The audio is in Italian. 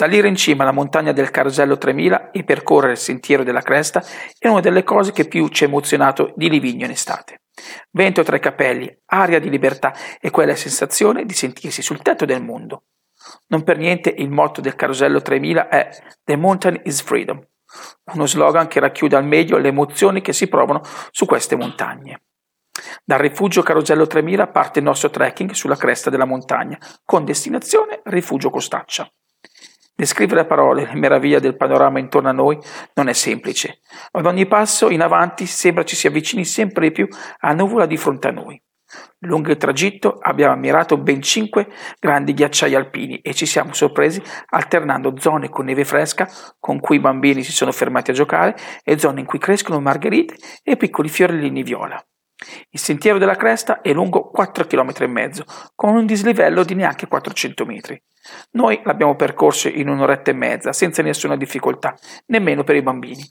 Salire in cima alla montagna del Carosello 3000 e percorrere il sentiero della cresta è una delle cose che più ci ha emozionato di Livigno in estate. Vento tra i capelli, aria di libertà e quella sensazione di sentirsi sul tetto del mondo. Non per niente il motto del Carosello 3000 è The Mountain is Freedom, uno slogan che racchiude al meglio le emozioni che si provano su queste montagne. Dal rifugio Carosello 3000 parte il nostro trekking sulla cresta della montagna, con destinazione Rifugio Costaccia. Descrivere a parole le meraviglie del panorama intorno a noi non è semplice. Ad ogni passo in avanti sembra ci si avvicini sempre di più a nuvola di fronte a noi. Lungo il tragitto abbiamo ammirato ben cinque grandi ghiacciai alpini e ci siamo sorpresi alternando zone con neve fresca con cui i bambini si sono fermati a giocare e zone in cui crescono margherite e piccoli fiorellini viola. Il sentiero della cresta è lungo 4 km e mezzo, con un dislivello di neanche 400 metri. Noi l'abbiamo percorso in un'oretta e mezza, senza nessuna difficoltà, nemmeno per i bambini.